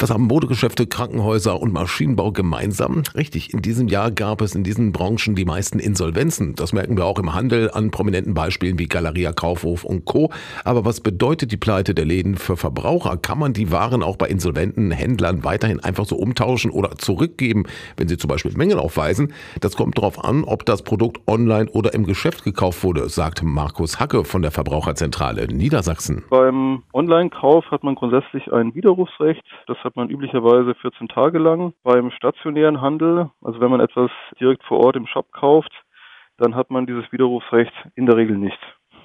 Was haben Modegeschäfte, Krankenhäuser und Maschinenbau gemeinsam? Richtig, in diesem Jahr gab es in diesen Branchen die meisten Insolvenzen. Das merken wir auch im Handel an prominenten Beispielen wie Galeria, Kaufhof und Co. Aber was bedeutet die Pleite der Läden für Verbraucher? Kann man die Waren auch bei insolventen Händlern weiterhin einfach so umtauschen oder zurückgeben, wenn sie zum Beispiel Mängel aufweisen? Das kommt darauf an, ob das Produkt online oder im Geschäft gekauft wurde, sagt Markus Hacke von der Verbraucherzentrale Niedersachsen. Beim Online-Kauf hat man grundsätzlich ein Widerrufsrecht. Das hat man üblicherweise 14 Tage lang. Beim stationären Handel, also wenn man etwas direkt vor Ort im Shop kauft, dann hat man dieses Widerrufsrecht in der Regel nicht.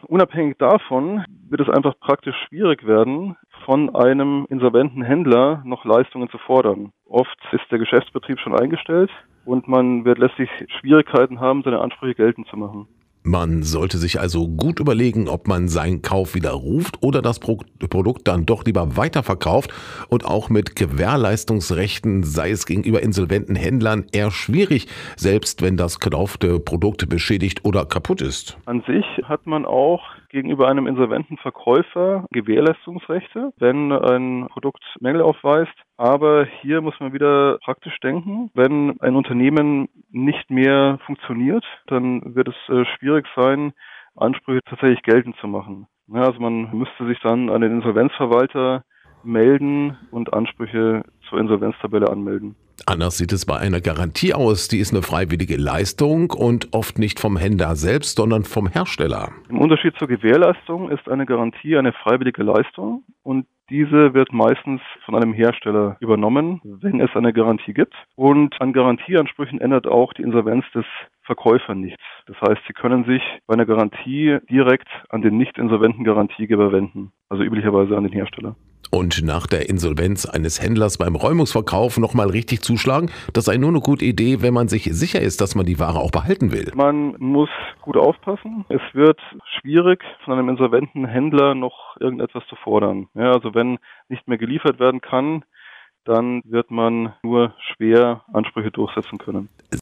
Unabhängig davon wird es einfach praktisch schwierig werden, von einem insolventen Händler noch Leistungen zu fordern. Oft ist der Geschäftsbetrieb schon eingestellt und man wird letztlich Schwierigkeiten haben, seine Ansprüche geltend zu machen. Man sollte sich also gut überlegen, ob man seinen Kauf widerruft oder das Produkt dann doch lieber weiterverkauft und auch mit Gewährleistungsrechten, sei es gegenüber insolventen Händlern, eher schwierig, selbst wenn das gekaufte Produkt beschädigt oder kaputt ist. An sich hat man auch gegenüber einem insolventen Verkäufer Gewährleistungsrechte, wenn ein Produkt Mängel aufweist. Aber hier muss man wieder praktisch denken. Wenn ein Unternehmen nicht mehr funktioniert, dann wird es äh, schwierig sein, Ansprüche tatsächlich geltend zu machen. Also man müsste sich dann an den Insolvenzverwalter melden und Ansprüche zur Insolvenztabelle anmelden. Anders sieht es bei einer Garantie aus. Die ist eine freiwillige Leistung und oft nicht vom Händler selbst, sondern vom Hersteller. Im Unterschied zur Gewährleistung ist eine Garantie eine freiwillige Leistung und diese wird meistens von einem Hersteller übernommen, wenn es eine Garantie gibt. Und an Garantieansprüchen ändert auch die Insolvenz des Verkäufers nichts. Das heißt, Sie können sich bei einer Garantie direkt an den nicht insolventen Garantiegeber wenden, also üblicherweise an den Hersteller. Und nach der Insolvenz eines Händlers beim Räumungsverkauf nochmal richtig zuschlagen, das sei nur eine gute Idee, wenn man sich sicher ist, dass man die Ware auch behalten will. Man muss gut aufpassen. Es wird schwierig, von einem insolventen Händler noch irgendetwas zu fordern. Ja, also wenn nicht mehr geliefert werden kann, dann wird man nur schwer Ansprüche durchsetzen können.